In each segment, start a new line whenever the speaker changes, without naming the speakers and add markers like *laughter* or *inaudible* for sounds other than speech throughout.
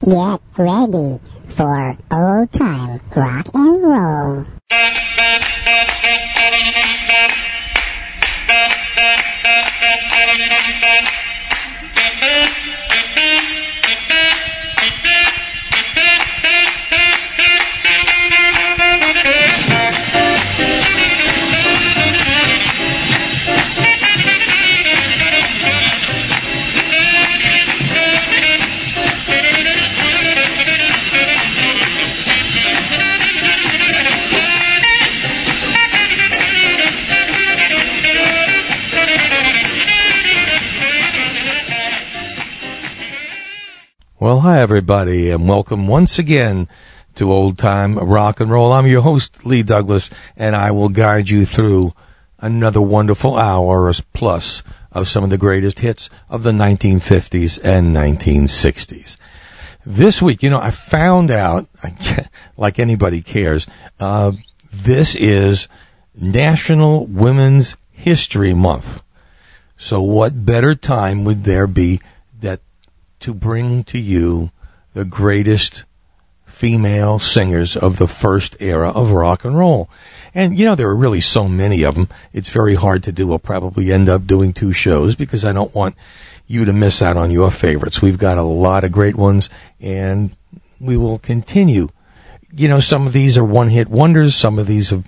Get ready for old time rock and roll.
Well, hi everybody, and welcome once again to Old Time Rock and Roll. I'm your host, Lee Douglas, and I will guide you through another wonderful hour plus of some of the greatest hits of the 1950s and 1960s. This week, you know, I found out, *laughs* like anybody cares, uh, this is National Women's History Month. So what better time would there be to bring to you the greatest female singers of the first era of rock and roll. And you know, there are really so many of them. It's very hard to do. We'll probably end up doing two shows because I don't want you to miss out on your favorites. We've got a lot of great ones and we will continue. You know, some of these are one hit wonders. Some of these have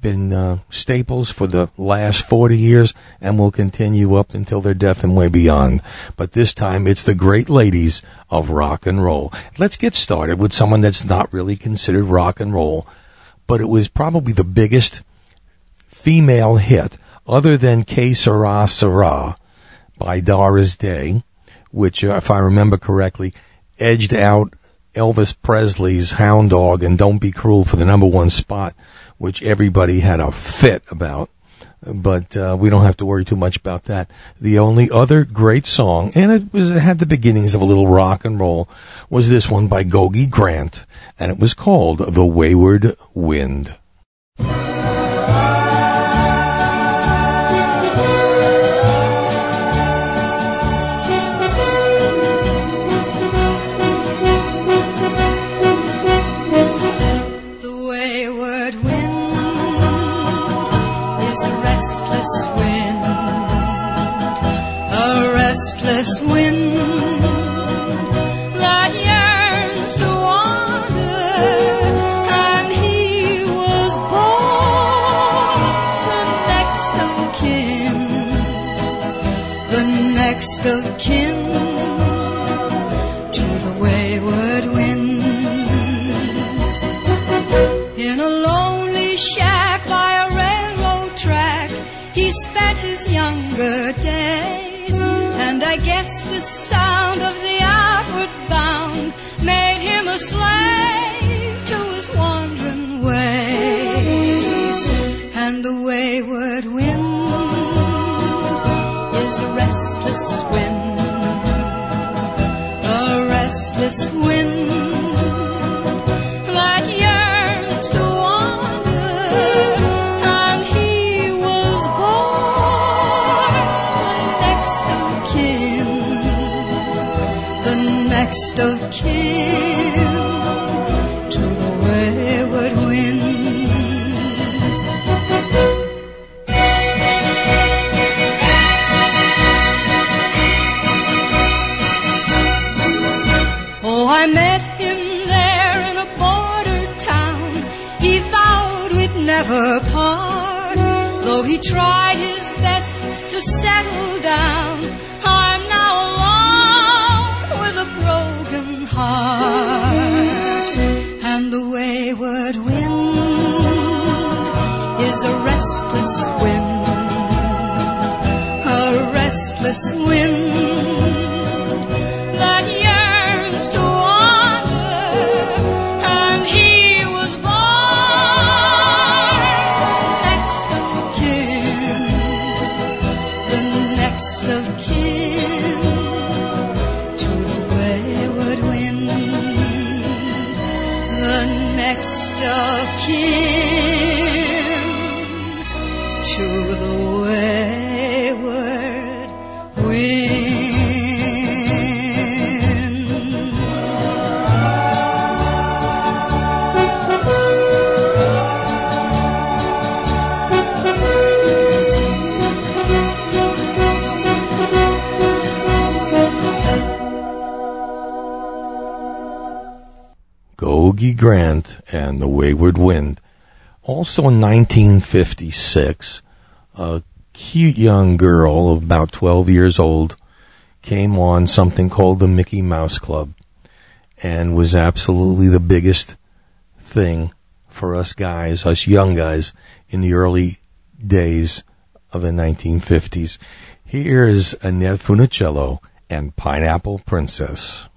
been uh, staples for the last 40 years and will continue up until their death and way beyond. But this time it's the great ladies of rock and roll. Let's get started with someone that's not really considered rock and roll, but it was probably the biggest female hit other than Que Sera Sera by Doris Day, which, uh, if I remember correctly, edged out Elvis Presley's Hound Dog and Don't Be Cruel for the number one spot which everybody had a fit about. But uh, we don't have to worry too much about that. The only other great song, and it was it had the beginnings of a little rock and roll, was this one by Gogi Grant, and it was called "The Wayward Wind."
Restless wind that yearns to wander, and he was born the next of kin, the next of kin a slave to his wandering ways. And the wayward wind is a restless wind, a restless wind next of kin, to the wayward wind. Oh, I met him there in a border town. He vowed we'd never part. Though he tried his best to settle down, heart. And the wayward wind is a restless wind, a restless wind
next of to the wayward wind.
Gogi Grant and the Wayward Wind. Also in 1956, a cute young girl of about 12 years old came on something called the Mickey Mouse Club and was absolutely the biggest thing for us guys, us young guys in the early days of the 1950s. Here is Annette Funicello and Pineapple Princess.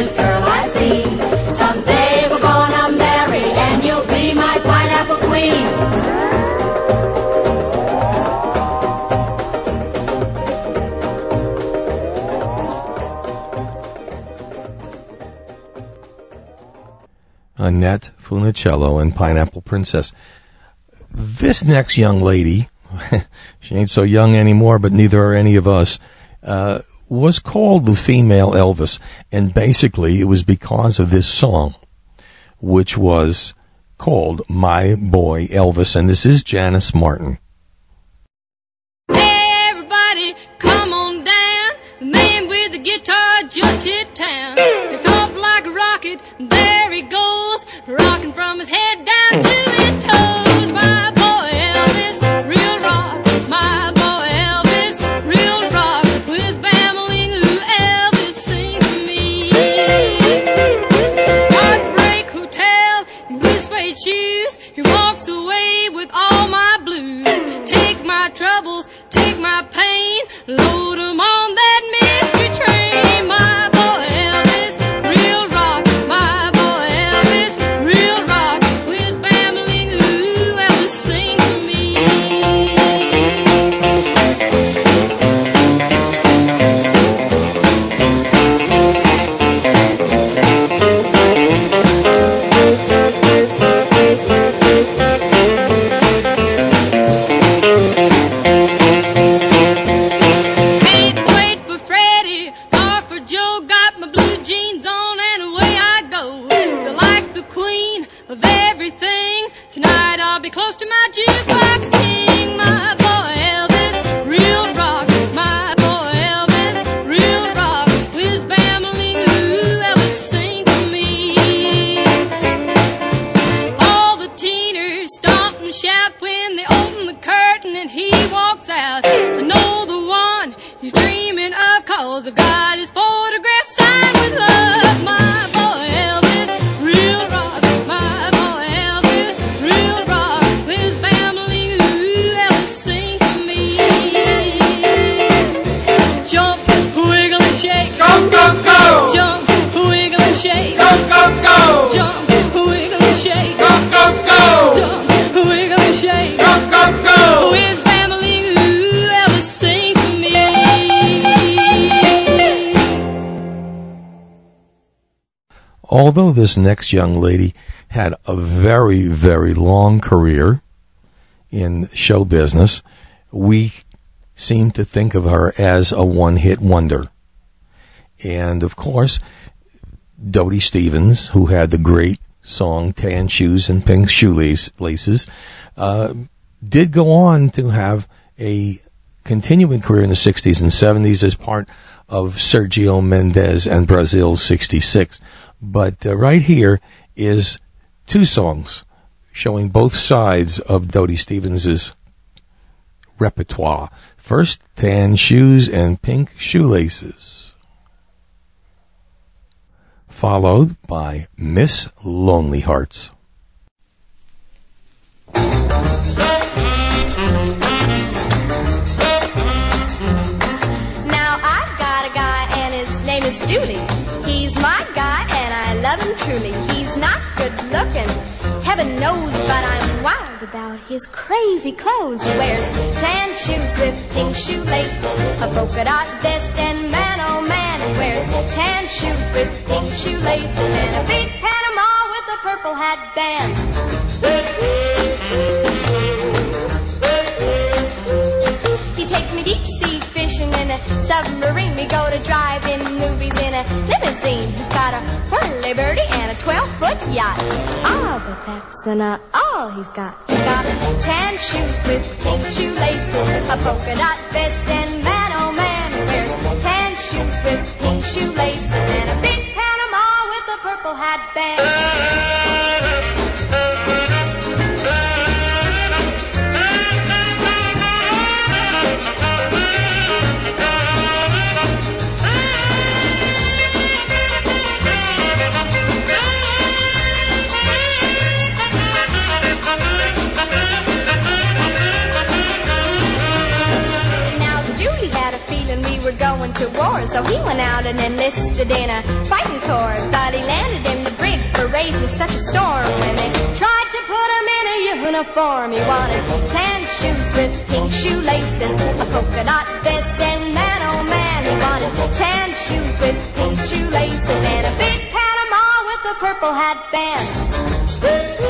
Sweetest girl I've seen. Someday we're gonna marry and you'll be my pineapple queen.
Annette Funicello and Pineapple Princess. This next young lady, *laughs* she ain't so young anymore, but neither are any of us, uh, was called the female Elvis. And basically, it was because of this song, which was called My Boy Elvis. And this is Janis Martin.
Everybody, come on down. The man with the guitar just hit town. It's off like a rocket. There he goes, rocking from his head down to load
Toast to
Magic! This next young lady had a very, very long career in show business, we seem to think of her as a one hit wonder. And of course, Dodie Stevens, who had the great song Tan Shoes and Pink Shoelaces, uh, did go on to have a continuing career in the 60s and 70s as part of Sergio Mendes and Brazil 66. But uh, right here is two songs showing both sides of Dodie Stevens's repertoire. First, Tan Shoes and Pink Shoelaces. Followed by Miss Lonely Hearts.
Knows, but I'm wild about his crazy clothes. He wears tan shoes with pink shoelaces, a polka dot vest, and man oh man, he wears tan shoes with pink shoelaces and a big Panama with a purple hat band. He takes me deep in a submarine. We go to drive-in movies in a limousine. He's got a whirly birdie and a 12-foot yacht. Ah, but that's not all he's got. He's got tan shoes with pink shoelaces, a polka dot vest, and man, oh man, he wears tan shoes with pink shoelaces and a big Panama with a purple hat band. Were going to war, so he went out and enlisted in a fighting corps. But he landed in the brig for raising such a storm. When they tried to put him in a uniform, he wanted tan shoes with pink shoelaces, a polka dot vest, and man oh man, he wanted tan shoes with pink shoelaces and a big Panama with a purple hat band.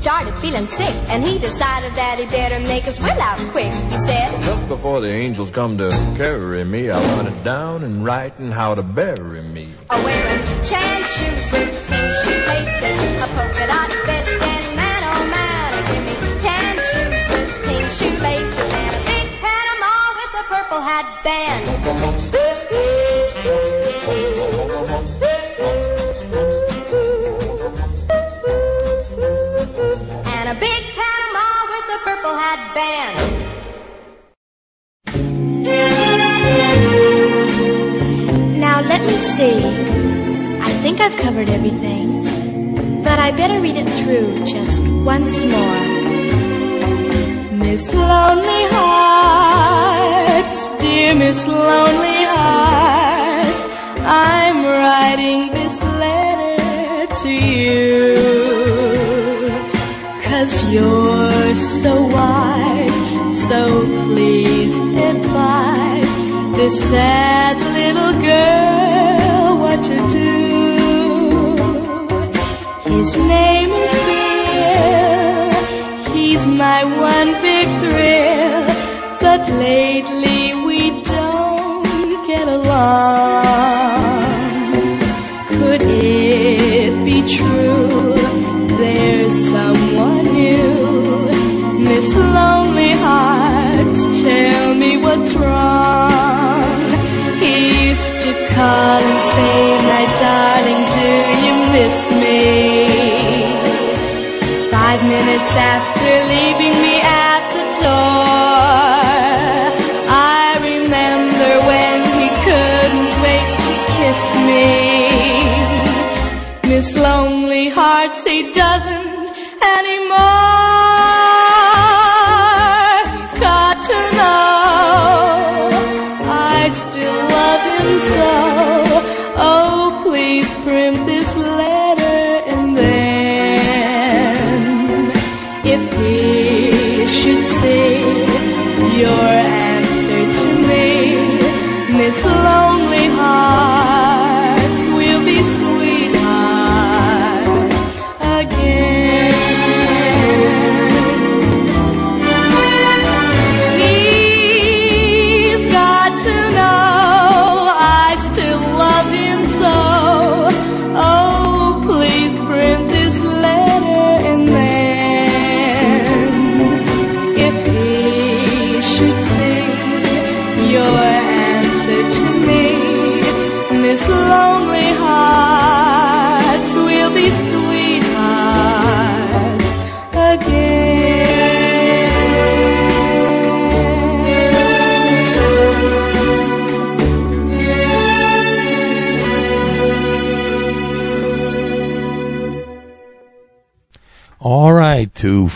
Started feeling sick and he decided that he better make his will out quick. He said,
Just before the angels come to carry me, I'll run it down and writing how to bury me.
I'm wearing tan shoes with pink shoelaces, a polka dot vest, and man oh man, give me tan shoes with pink shoelaces and a big Panama with a purple hat band. Hat band.
Now let me see. I think I've covered everything. But I better read it through just once more. Miss Lonely Hearts, dear Miss Lonely Hearts, I'm writing this letter to you. Cause you're so wise, so please advise this sad little girl what to do. His name is Bill, he's my one big thrill, but lately we don't get along. Could it be true? There's someone new. Miss Lonely Hearts, tell me what's wrong. He used to call and say, My darling, do you miss me? Five minutes after leaving me at the door. I remember when he couldn't wait to kiss me. Miss Lonely Hearts, he doesn't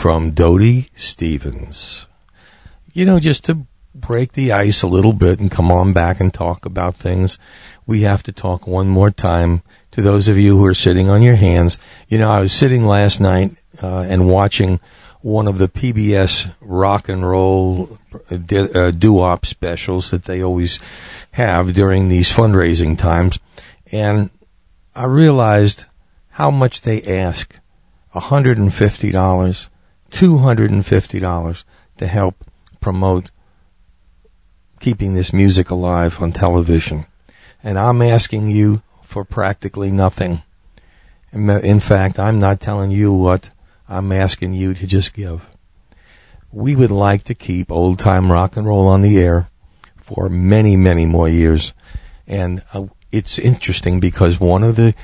from Dodie Stevens. You know, just to break the ice a little bit and come on back and talk about things, we have to talk one more time to those of you who are sitting on your hands. You know, I was sitting last night uh, and watching one of the PBS rock and roll uh, uh, doo-wop specials that they always have during these fundraising times, and I realized how much they ask $150, $250 to help promote keeping this music alive on television. And I'm asking you for practically nothing. In fact, I'm not telling you what I'm asking you to just give. We would like to keep old time rock and roll on the air for many, many more years. And uh, it's interesting because one of the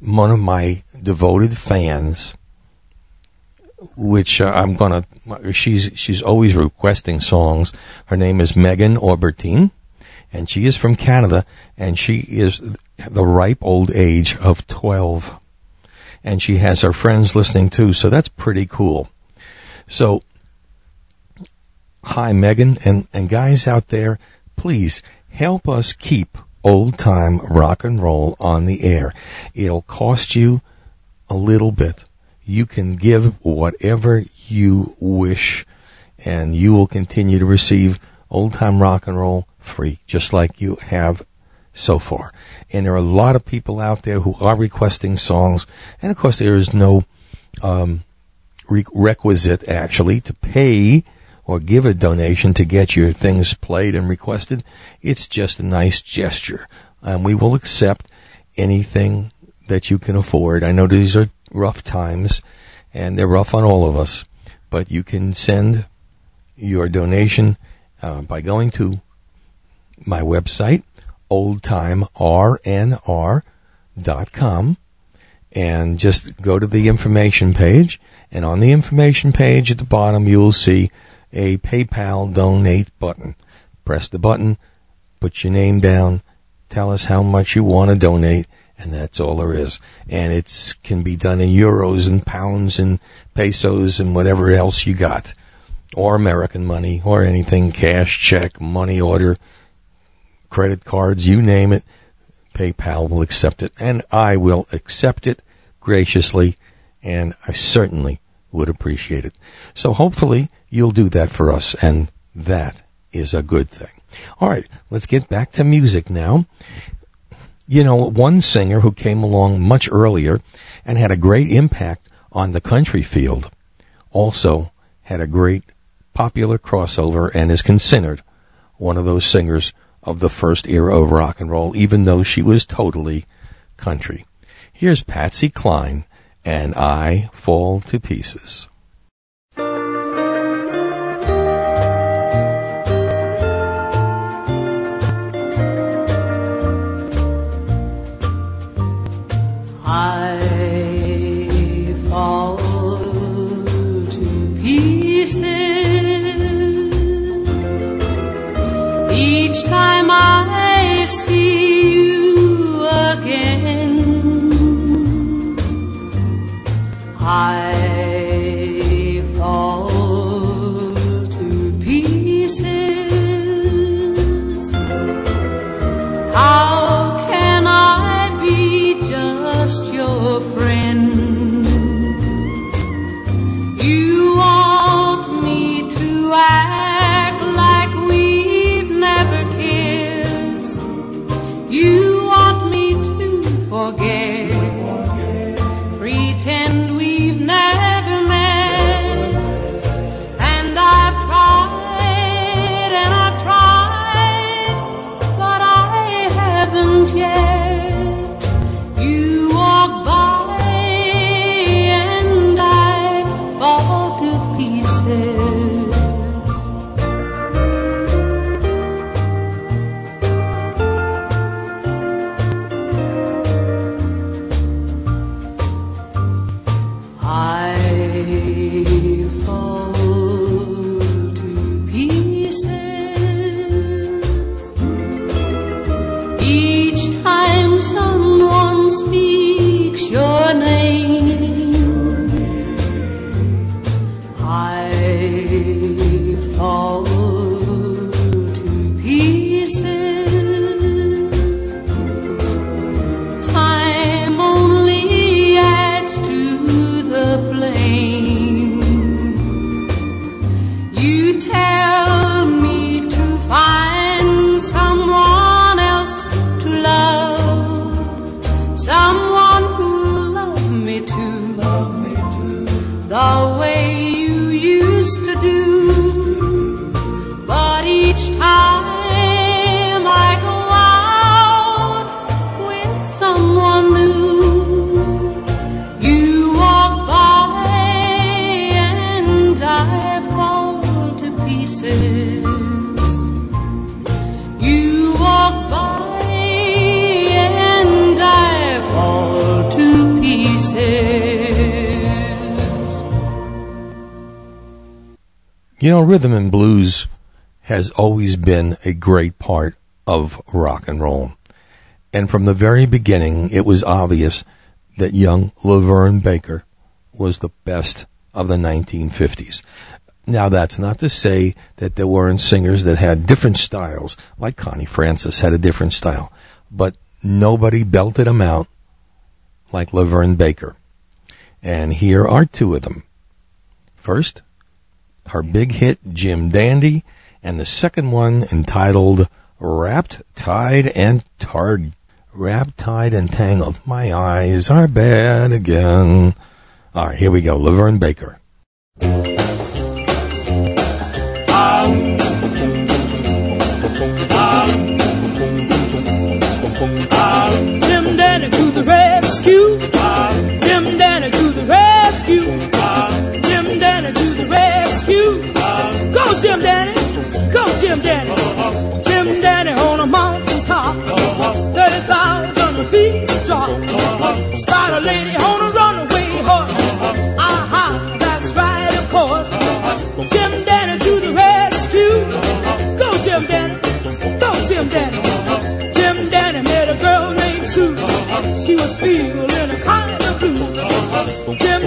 one of my devoted fans, which uh, I'm gonna, she's she's always requesting songs. Her name is Megan Aubertine, and she is from Canada, and she is the ripe old age of twelve, and she has her friends listening too. So that's pretty cool. So, hi Megan, and and guys out there, please help us keep old time rock and roll on the air. It'll cost you a little bit. You can give whatever you wish, and you will continue to receive old time rock and roll free, just like you have so far. And there are a lot of people out there who are requesting songs, and of course, there is no um, re- requisite actually to pay or give a donation to get your things played and requested. It's just a nice gesture. And we will accept anything that you can afford. I know these are rough times and they're rough on all of us, but you can send your donation uh, by going to my website, oldtimernr.com, and just go to the information page. And on the information page at the bottom, you will see a PayPal donate button. Press the button, put your name down, tell us how much you want to donate, and that's all there is. And it can be done in euros and pounds and pesos and whatever else you got, or American money, or anything, cash, check, money order, credit cards, you name it. PayPal will accept it, and I will accept it graciously, and I certainly would appreciate it. So hopefully you'll do that for us, and that is a good thing. All right, let's get back to music now. You know, one singer who came along much earlier and had a great impact on the country field also had a great popular crossover and is considered one of those singers of the first era of rock and roll, even though she was totally country. Here's Patsy Cline and I Fall to Pieces.
You
know, rhythm and blues has always been a great part of rock and roll. And from the very beginning, it was obvious that young LaVern Baker was the best of the 1950s. Now, that's not to say that there weren't singers that had different styles, like Connie Francis had a different style, but nobody belted them out like LaVern Baker. And here are two of them. First, her big hit Jim Dandy, and the second one entitled Wrapped, Tied, and Tarred. Wrapped, Tied, and Tangled. My eyes are bad again. All right, here we go. LaVern Baker.
Lady on a runaway horse. Aha, that's right, of course. Jim Dandy to the rescue. Go Jim Dandy. Go Jim Dandy. Jim Dandy met a girl named Sue. She was feeling a kind of blue. Jim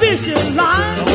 hanging from a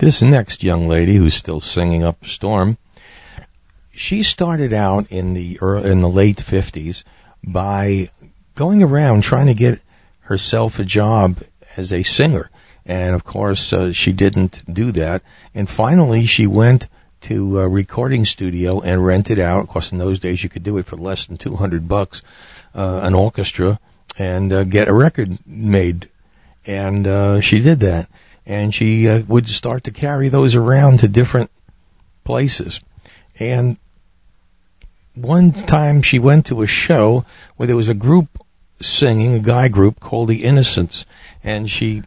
This next young lady who's still singing up a storm, she started out in the early, in the late 50s by going around trying to get herself a job as a singer. And of course, uh, she didn't do that. And finally, she went to a recording studio and rented out. Of course, in those days, you could do it for less than 200 bucks, uh, an orchestra and uh, get a record made. And uh, she did that. And she uh, would start to carry those around to different places. And one time she went to a show where there was a group singing, a guy group called the Innocents, and she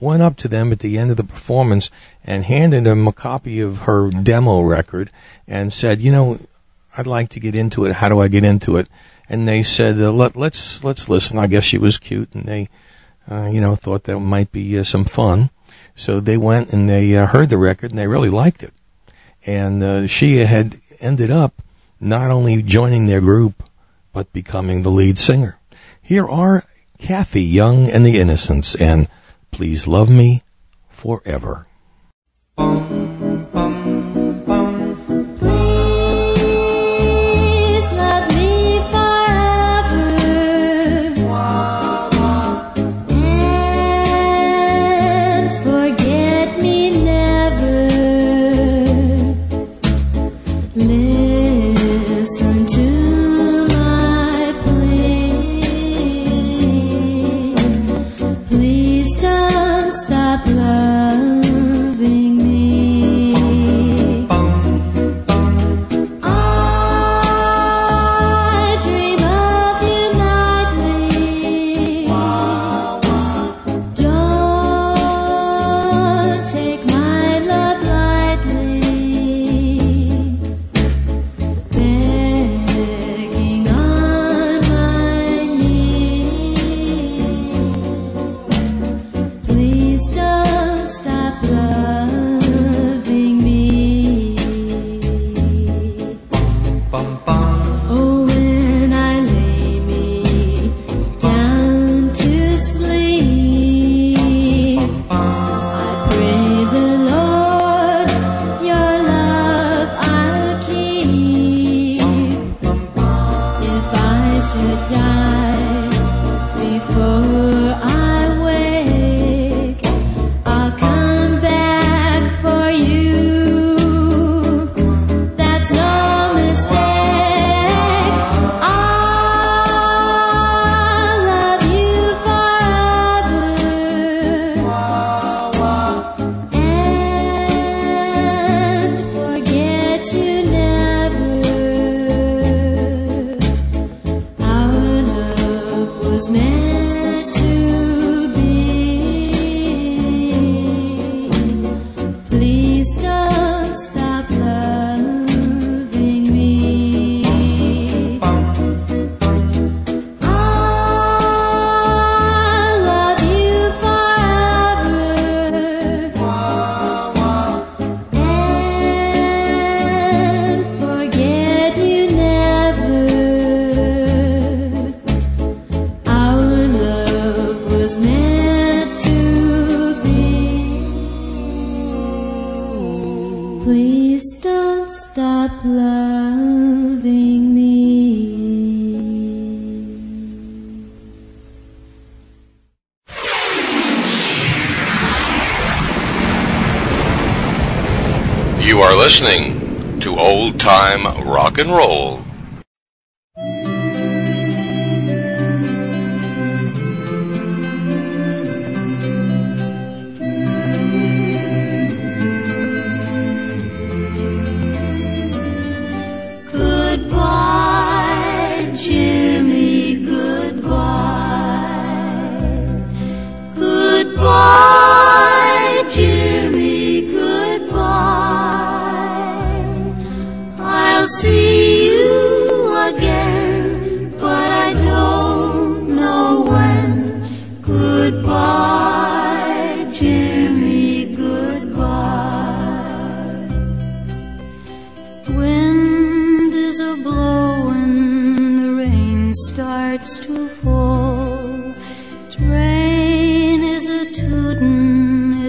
went up to them at the end of the performance and handed them a copy of her demo record and said, "You know, I'd like to get into it. How do I get into it?" And they said, uh, Let, "Let's let's listen." I guess she was cute, and they, uh, you know, thought that might be uh, some fun. So they went and they uh, heard the record and they really liked it. And uh, she had ended up not only joining their group, but becoming the lead singer. Here are Kathy Young and the Innocents and Please Love Me Forever.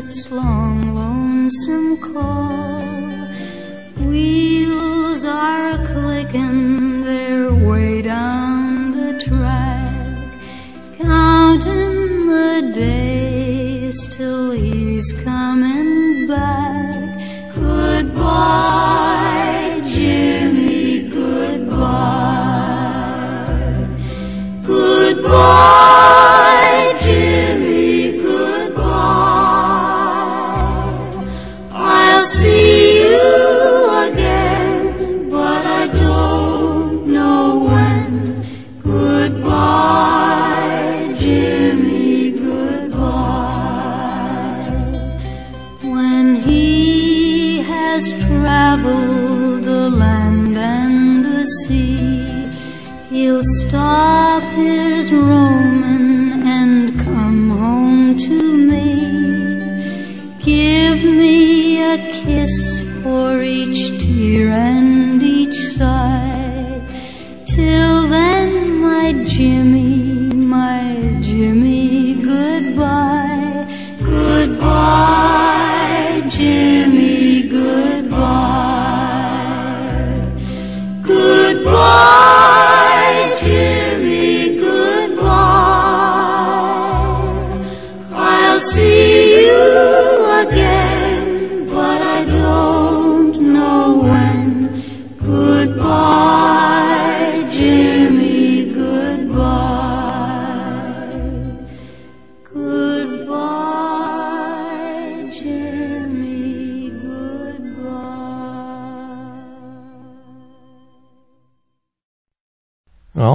Its long,
lonesome call.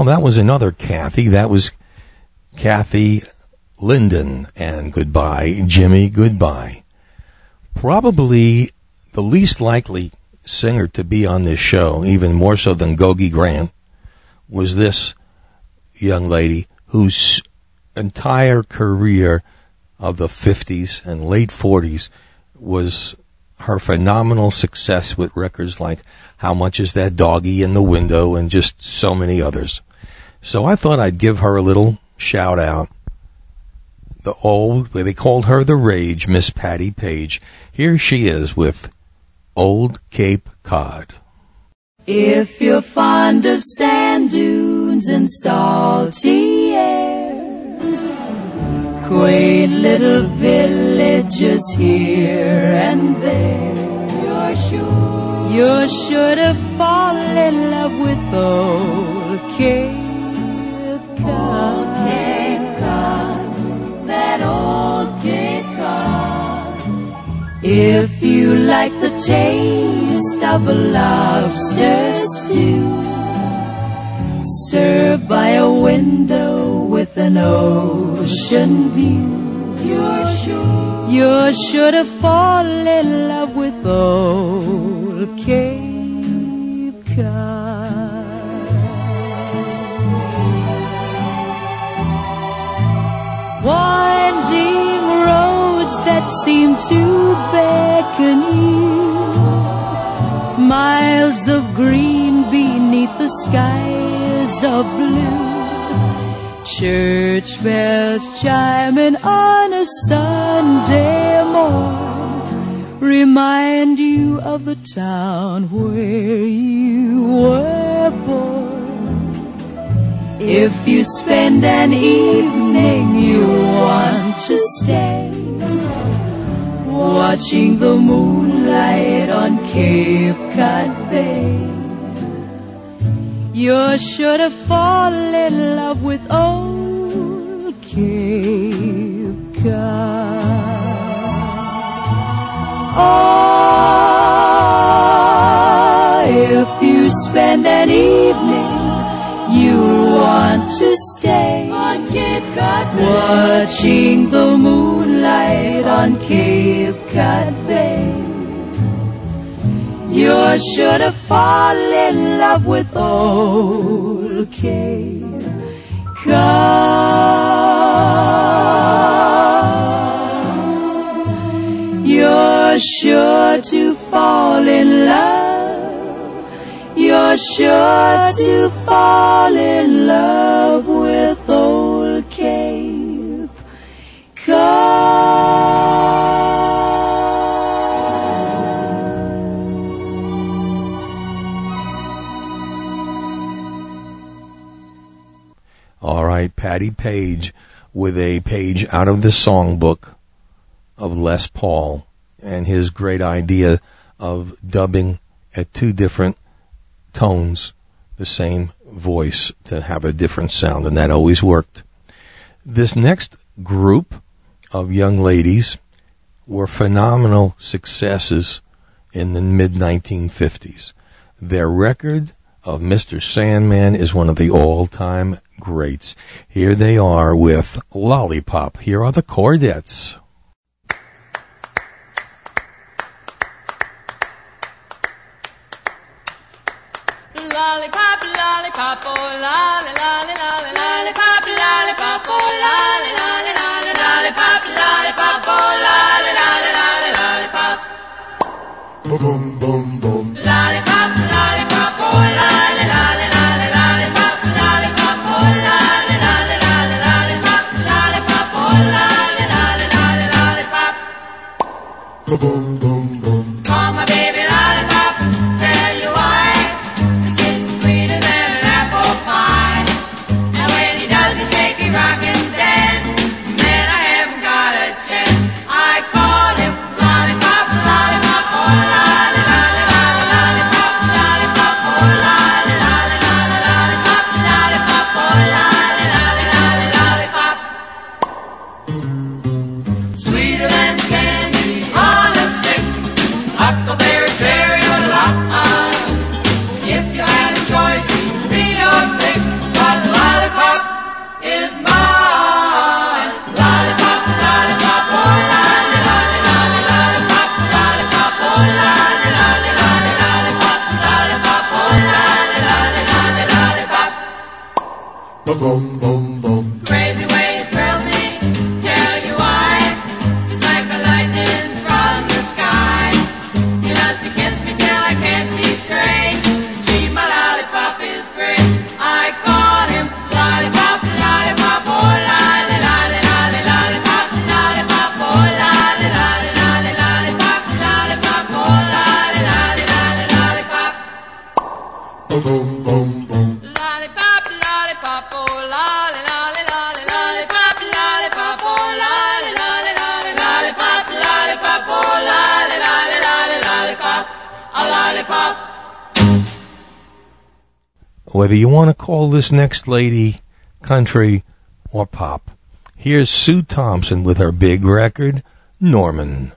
That was another Kathy. That was Kathy Linden. And goodbye, Jimmy, goodbye. Probably the least likely singer to be on this show, even more so than Gogi Grant, was this young lady whose entire career of the 50s and late 40s was her phenomenal success with records like How Much Is That Doggy in the Window and just so many others. So I thought I'd give her a little shout out. The old, they called her the Rage, Miss Patti Page. Here she is with Old Cape Cod.
If you're fond of sand dunes and salty air, quaint little villages here and there, you're sure you're sure to fall in love with old Cape If you like the taste of a lobster stew, served by a window with an ocean view, you're sure you're sure to fall in love with old Cape Cod. Winding roads that seem to beckon you. Miles of green beneath the skies of blue. Church bells chiming on a Sunday morn remind you of the town where you were born. If you spend an evening you want to stay watching the moonlight on Cape Cod Bay. You're sure to fall in love with old Cape Cod. Oh, if you spend an evening want to stay on Cape Cod Bay. Watching the moonlight on Cape Cod Bay. You're sure to fall in love with old Cape Cod. You're sure to fall in love you're sure to fall in love with old Cape Cod.
All right, Patti Page with a page out of the songbook of Les Paul and his great idea of dubbing at two different tones the same voice to have a different sound, and that always worked. This next group of young ladies were phenomenal successes in the mid 1950s. Their record of Mr. Sandman is one of the all time greats. Here they are with Lollipop. Here are the Chordettes.
Lollipop, lollipop, oh lollipop, lollipop, oh lollipop, lollipop, oh lollipop.
Boom, Boom, boom, boom.
Crazy way it thrills me, tell you why. Just like the lightning from the sky. He loves to kiss me till I can't see straight. Gee, my lollipop is great. I call him lollipop, lollipop, oh lolly, lolly, lolly, lollipop, lollipop, oh lolly, lolly, lolly, lollipop, lollipop, oh lolly, lolly, lolly, lollipop.
Boom, boom, boom.
Whether you want to call this next lady country or pop, here's Sue Thompson with her big record, Norman.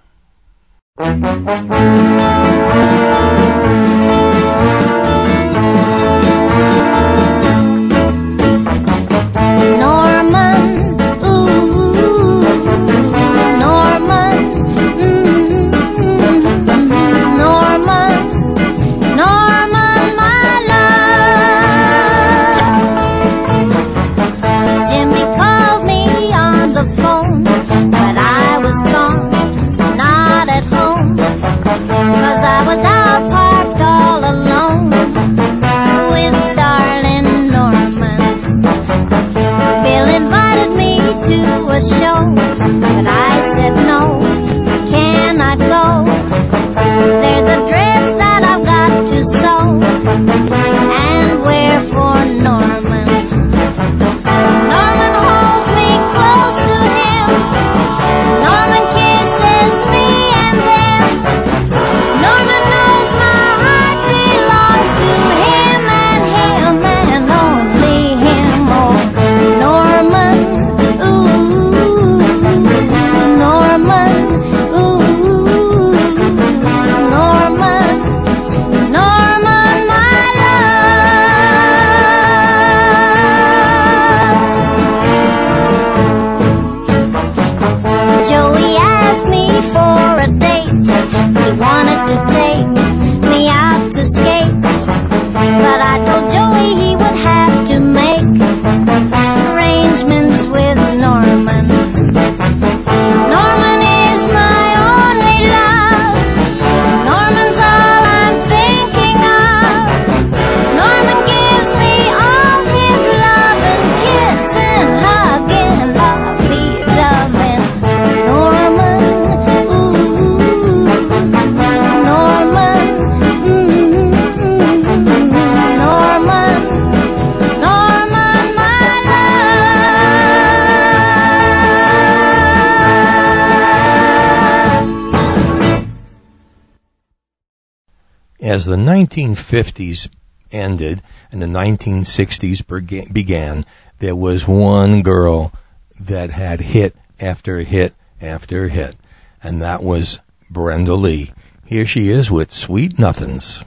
As the 1950s ended and the 1960s berga- began, there was one girl that had hit after hit after hit, and that was Brenda Lee. Here she is with Sweet Nothings.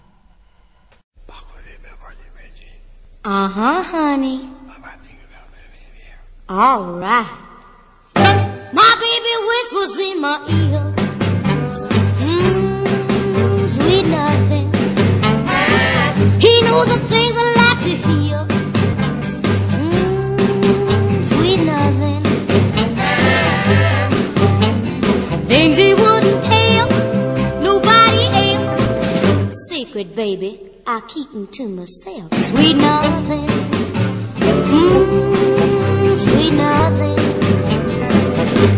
Uh huh, honey. All right. My baby whispers in my ear. He the things I like to hear. Sweet nothing. Things he wouldn't tell nobody else. Secret, baby, I keep 'em to myself. Sweet nothing. Mm, sweet nothing.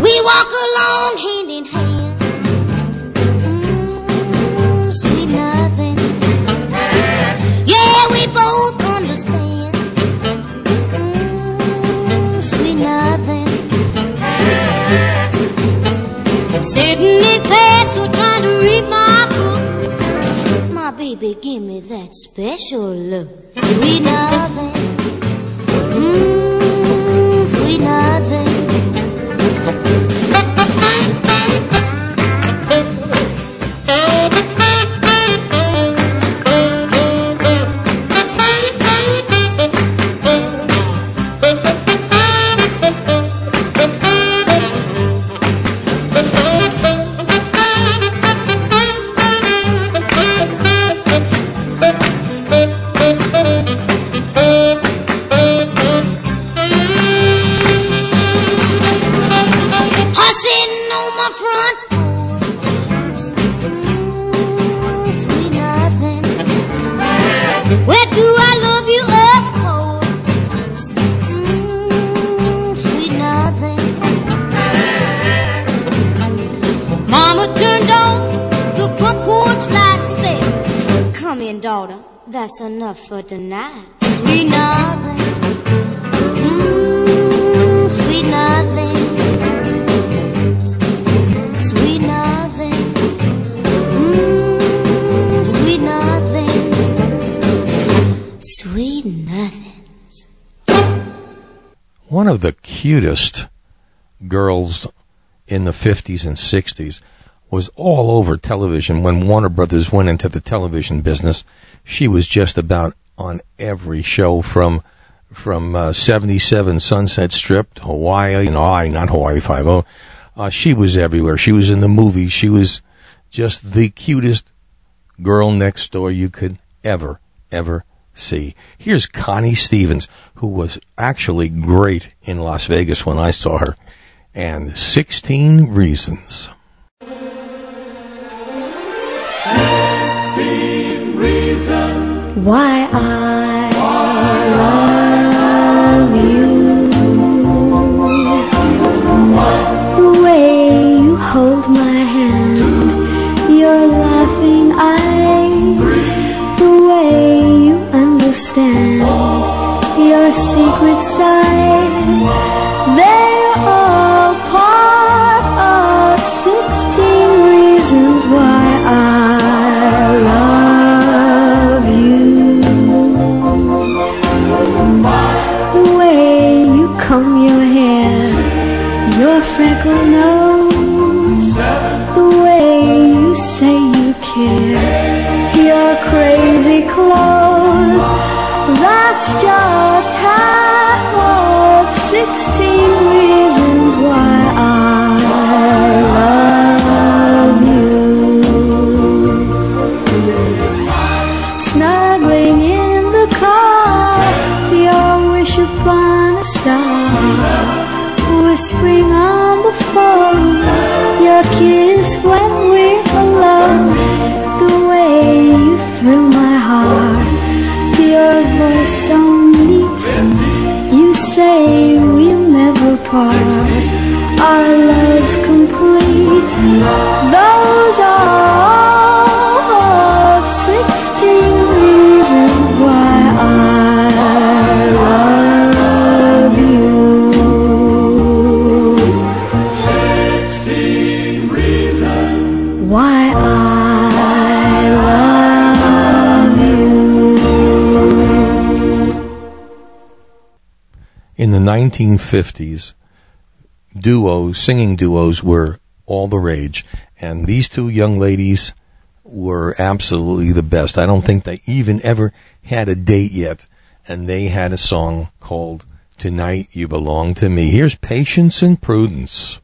We walk along hand in hand. Sitting in class or trying to read my book. My baby, give me that special look. Sweet nothing. Mm, sweet nothing. Tonight." Sweet nothing.
One of the cutest girls in the 50s and 60s was all over television when Warner Brothers went into the television business. She was just about on every show from from uh, 77 Sunset Strip Hawaii, no, I not Hawaii 50. Uh, she was everywhere. She was in the movies. She was just the cutest girl next door you could ever, ever see. Here's Connie Stevens, who was actually great in Las Vegas when I saw her, and 16 Reasons.
Sixteen reasons
Why I love you. apart. Our love's complete. Those are all sixteen reasons why I love you.
Sixteen reasons
why I love you.
In the 1950s, duos, singing duos were all the rage. And these two young ladies were absolutely the best. I don't think they even ever had a date yet. And they had a song called Tonight You Belong to Me. Here's Patience and Prudence.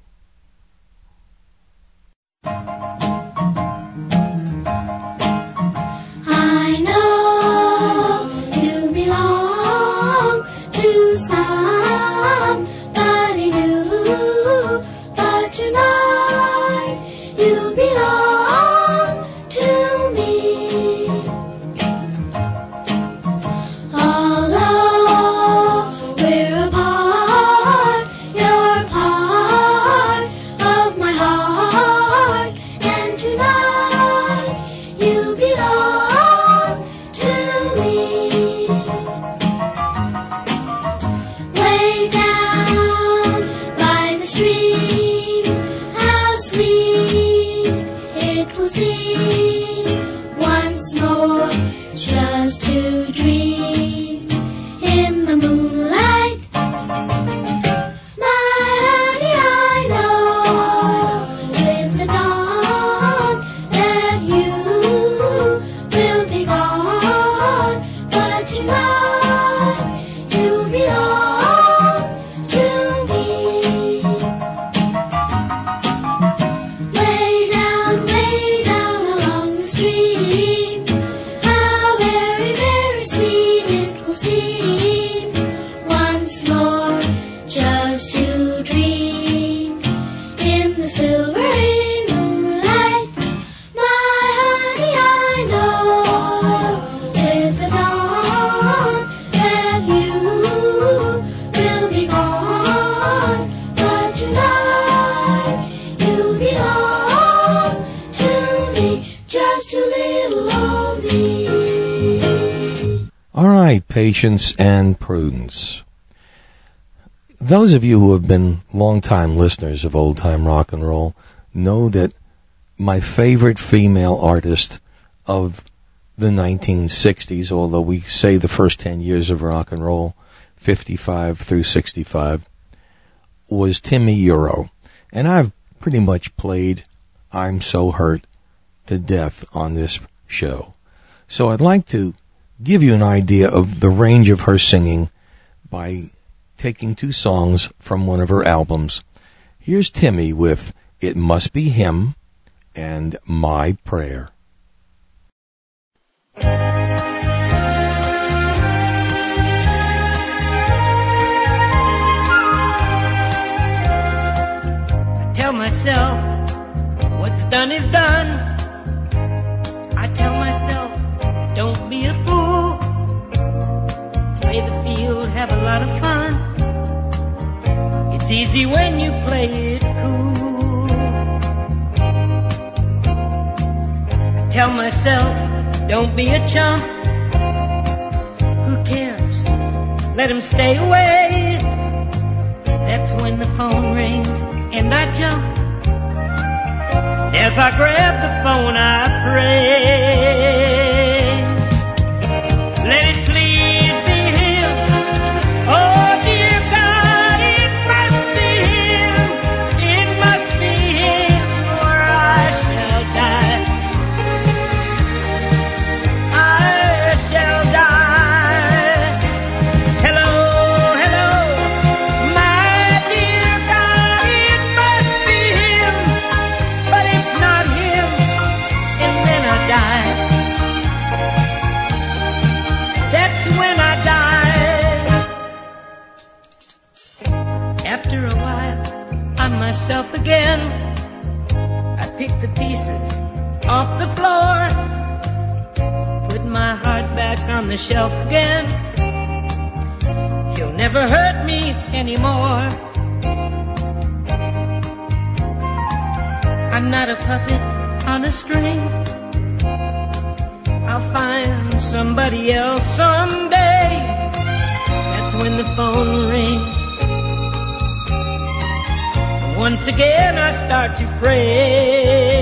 Patience and prudence. Those of you who have been longtime listeners of old time rock and roll know that my favorite female artist of the 1960s, although we say the first 10 years of rock and roll, 55 through 65, was Timi Yuro. And I've pretty much played I'm So Hurt to death on this show. So I'd like to give you an idea of the range of her singing by taking two songs from one of her albums. Here's Timi with It Must Be Him and My Prayer.
I tell myself what's done is done. Play the field, have a lot of fun. It's easy when you play it cool. I tell myself, don't be a chump. Who cares? Let him stay away. That's when the phone rings and I jump. As I grab the phone, I pray. Again. I pick the pieces off the floor, put my heart back on the shelf again. He'll never hurt me anymore. I'm not a puppet on a string. I'll find somebody else someday. That's when the phone rings. Once again I start to pray.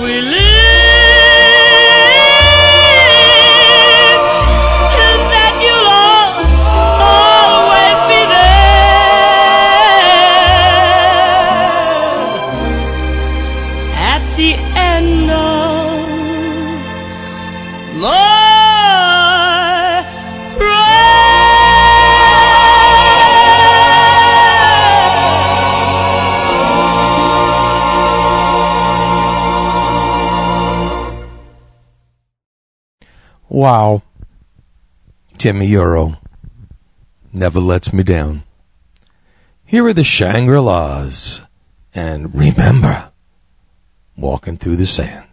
we live.
Wow. Timi Yuro never lets me down. Here are the Shangri-Las, and remember walking through the
sand.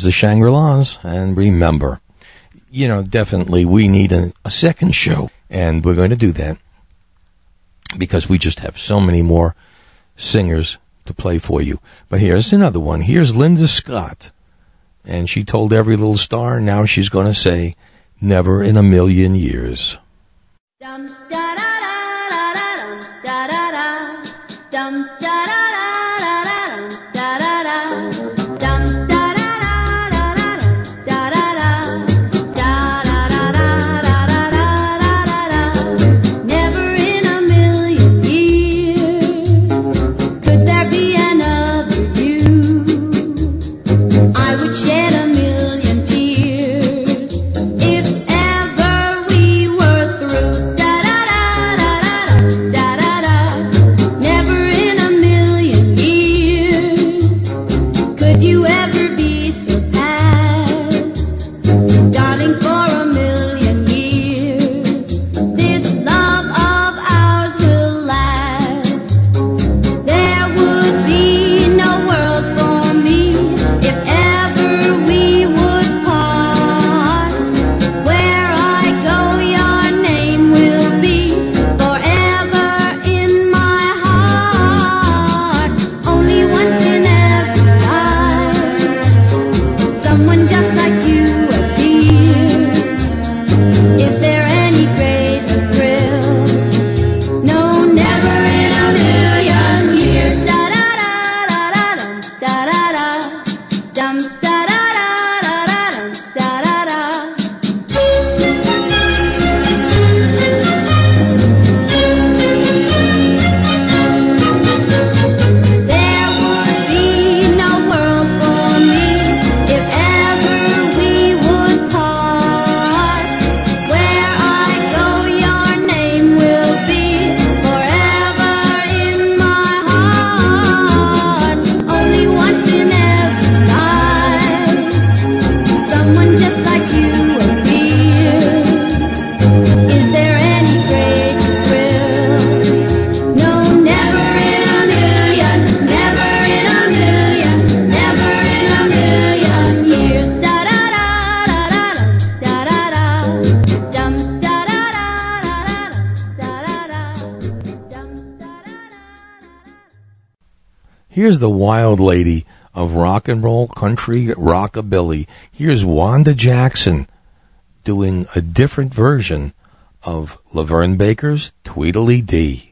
was the
Shangri-Las. And remember, you know, definitely we need a, a second show, and we're going to do that because we just have so many more singers to play for you. But here's another one. Here's Linda Scott. And she told every little star, now she's going to say, never in a million years.
Dum, da, da, da, da, da, dum, da, da, da. Is there
Here's the wild lady of rock and roll, country, rockabilly. Here's Wanda Jackson doing a different version of LaVern Baker's Tweedledee.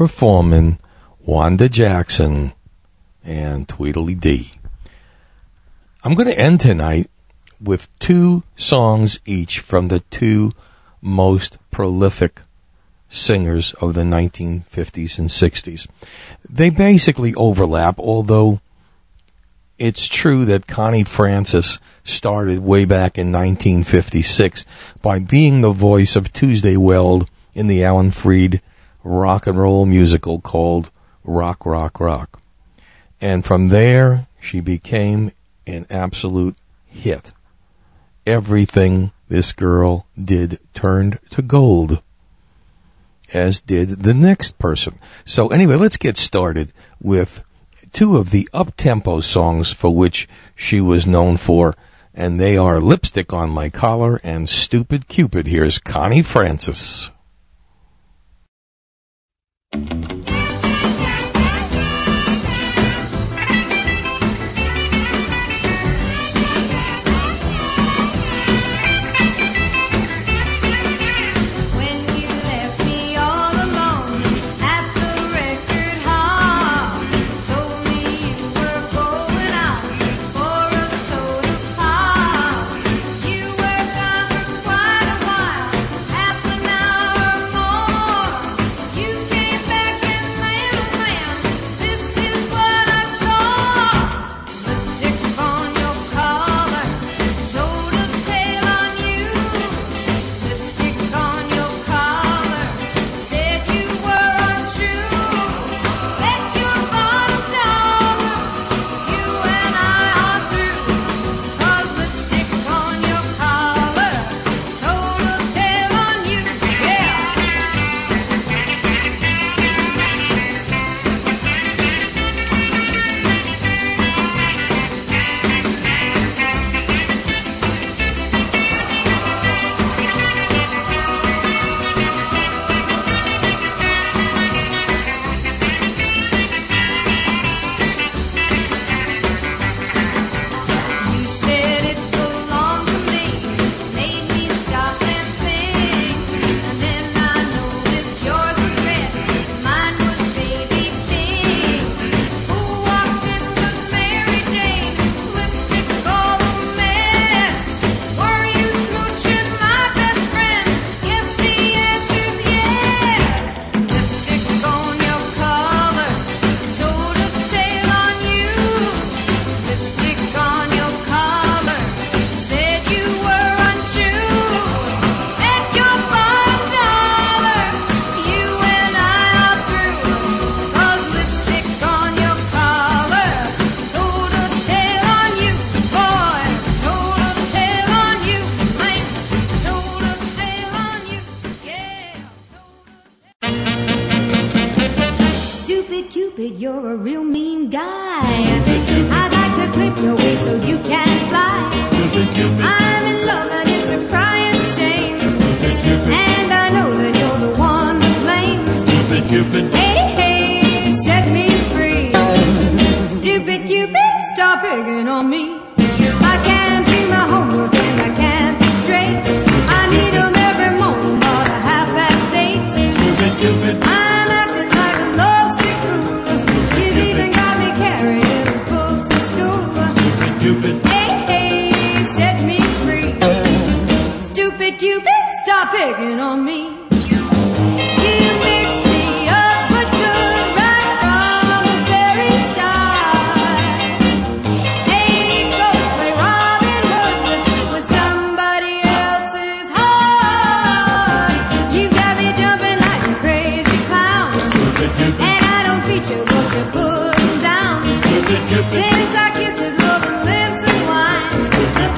Performing Wanda Jackson, and Tweedledee. I'm going to end tonight with two songs each from the two most prolific singers of the 1950s and 60s. They basically overlap, although it's true that Connie Francis started way back in 1956 by being the voice of Tuesday Weld in the Alan Freed rock and roll musical called Rock, Rock, Rock. And from there, she became an absolute hit. Everything this girl did turned to gold, as did the next person. So anyway, let's get started with two of the up-tempo songs for which she was known for, and they are Lipstick on My Collar and Stupid Cupid. Here's Connie Francis.
Thank you. stupid.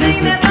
thing that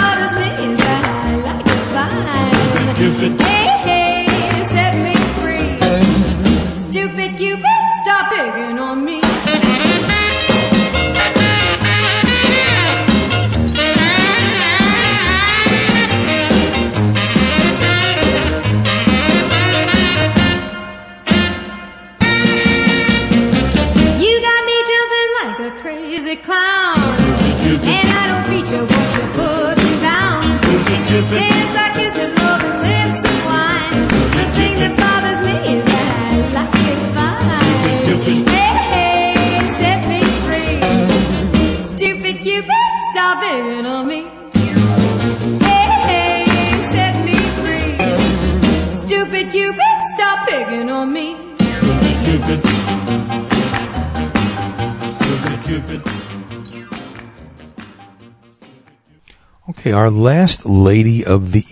Okay, our last lady of the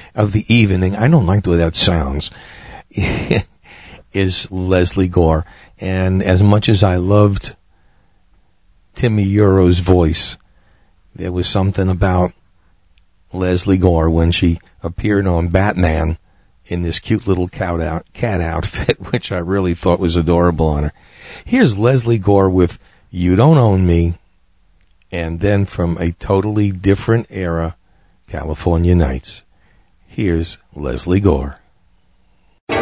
*laughs* of the evening. I don't like the way that sounds. *laughs* is Lesley Gore, and as much as I loved Timi Yuro's voice, there was something about Lesley Gore when she appeared on Batman in this cute little out, cat outfit, *laughs* which I really thought was adorable on her. Here's Lesley Gore with "You Don't Own Me." And then from a totally different era, California Nights. Here's Lesley Gore.
You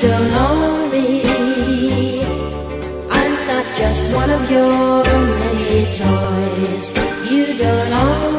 don't own me. I'm not just one of your many toys. You don't own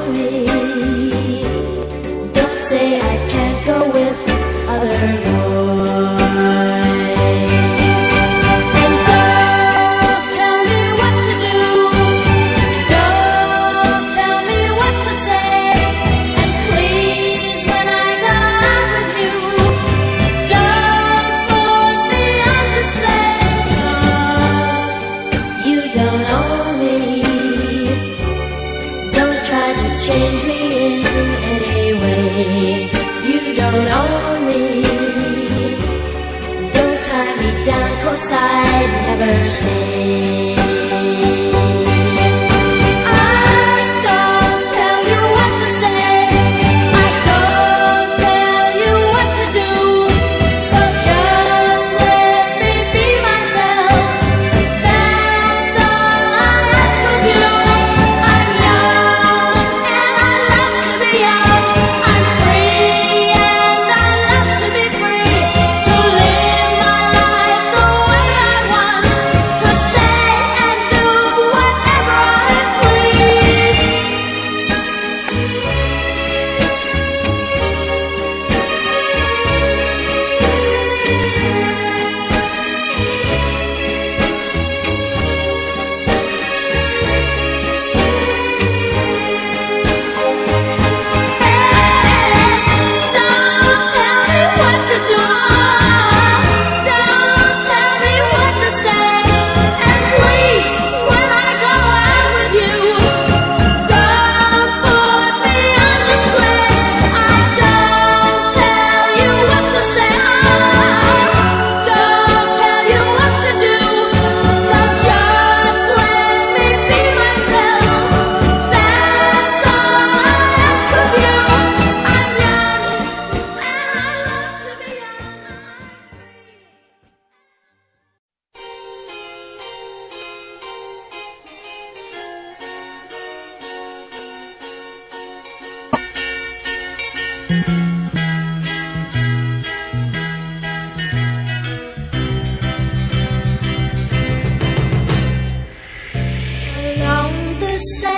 sand.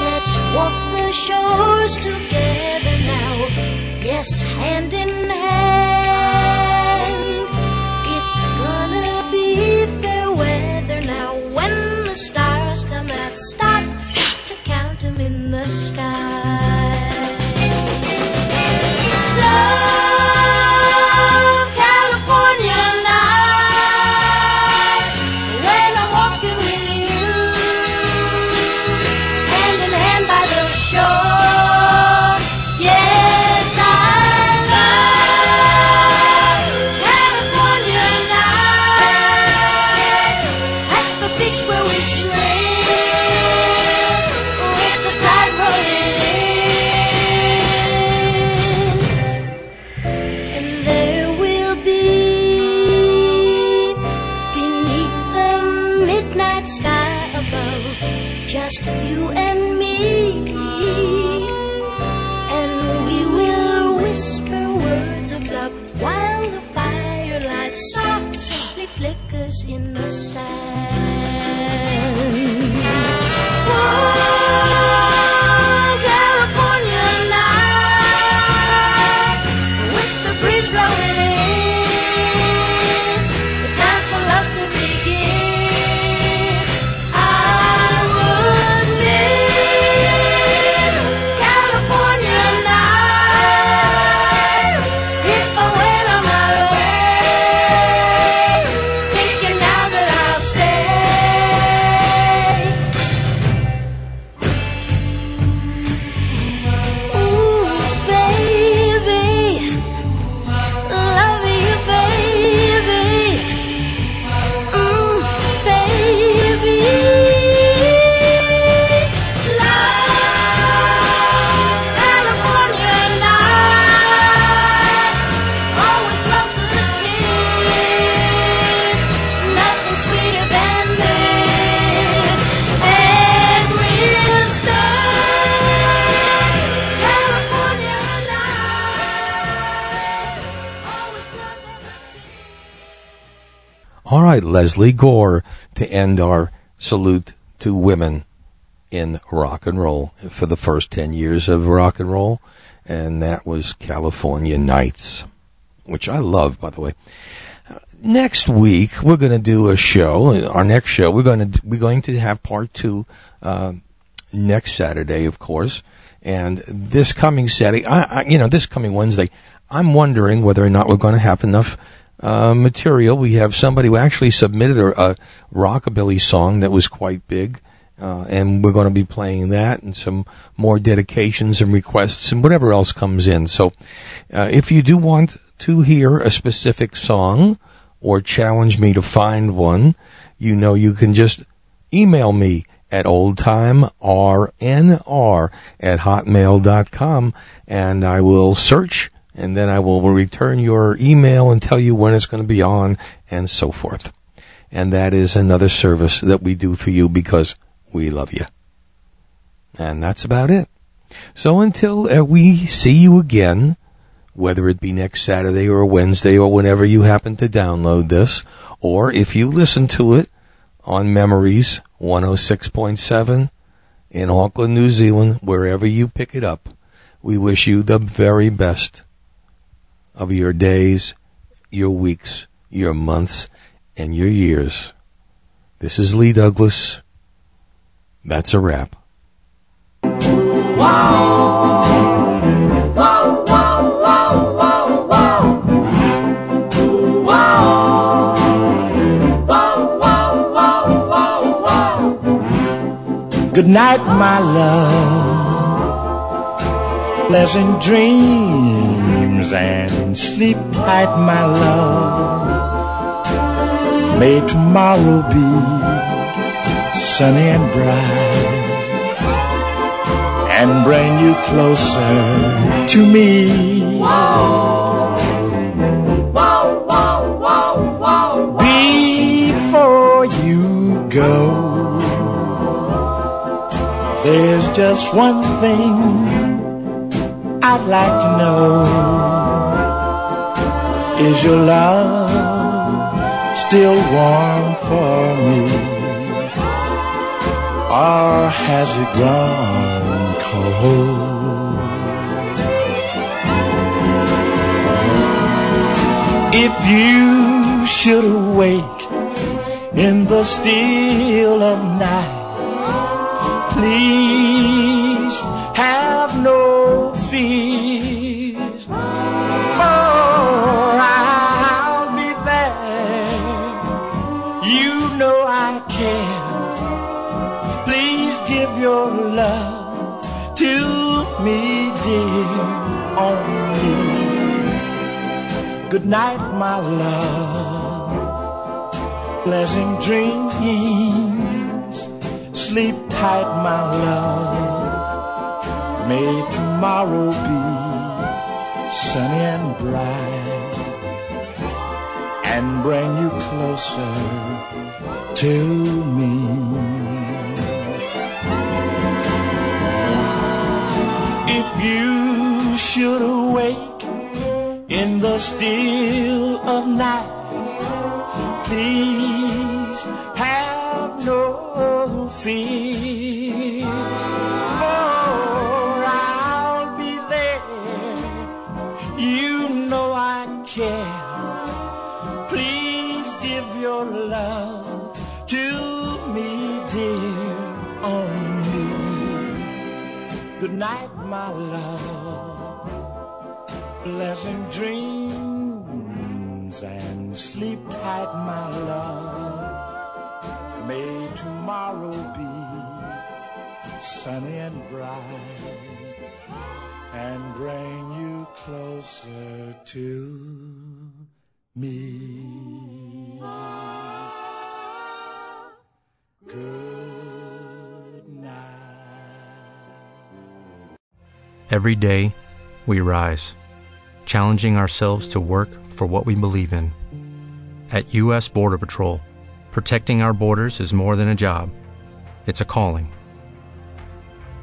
Let's walk the shores together now. Yes, hand in
Lesley Gore to end our salute to women in rock and roll for the first 10 years of rock and roll. And that was California Nights, which I love, by the way. Next week, we're going to do a show. Our next show, we're going to, we're going to have part two, uh, next Saturday, of course. And this coming Saturday, I, I, you know, this coming Wednesday, I'm wondering whether or not we're going to have enough uh, material. We have somebody who actually submitted a, a rockabilly song that was quite big. Uh, and we're going to be playing that and some more dedications and requests and whatever else comes in. So, uh, if you do want to hear a specific song or challenge me to find one, you know you can just email me at oldtimernr at hotmail.com and I will search and then I will return your email and tell you when it's going to be on and so forth. And that is another service that we do for you because we love you. And that's about it. So until uh, we see you again, whether it be next Saturday or Wednesday or whenever you happen to download this, or if you listen to it on Memories 106.7 in Auckland, New Zealand, wherever you pick it up, we wish you the very best of your days, your weeks, your months, and your years. This is Lee Douglas. That's a wrap.
Good night, my love. Pleasant dreams and sleep tight, my love. May tomorrow be sunny and bright and bring you closer to me. Before you go, there's just one thing I'd like to know. Is your love still warm for me? Or has it grown cold? If you should awake in the still of night, please have no fears, for I'll be there. You know I care. Please give your love to me, dear, only. Good night, my love. Pleasant dreams. Sleep tight, my love. May tomorrow be sunny and bright and bring you closer to me. If you should awake in the still of night, please bright and bring you closer to me. Good
Every day, we rise, challenging ourselves to work for what we believe in. At U.S. Border Patrol, protecting our borders is more than a job, it's a calling.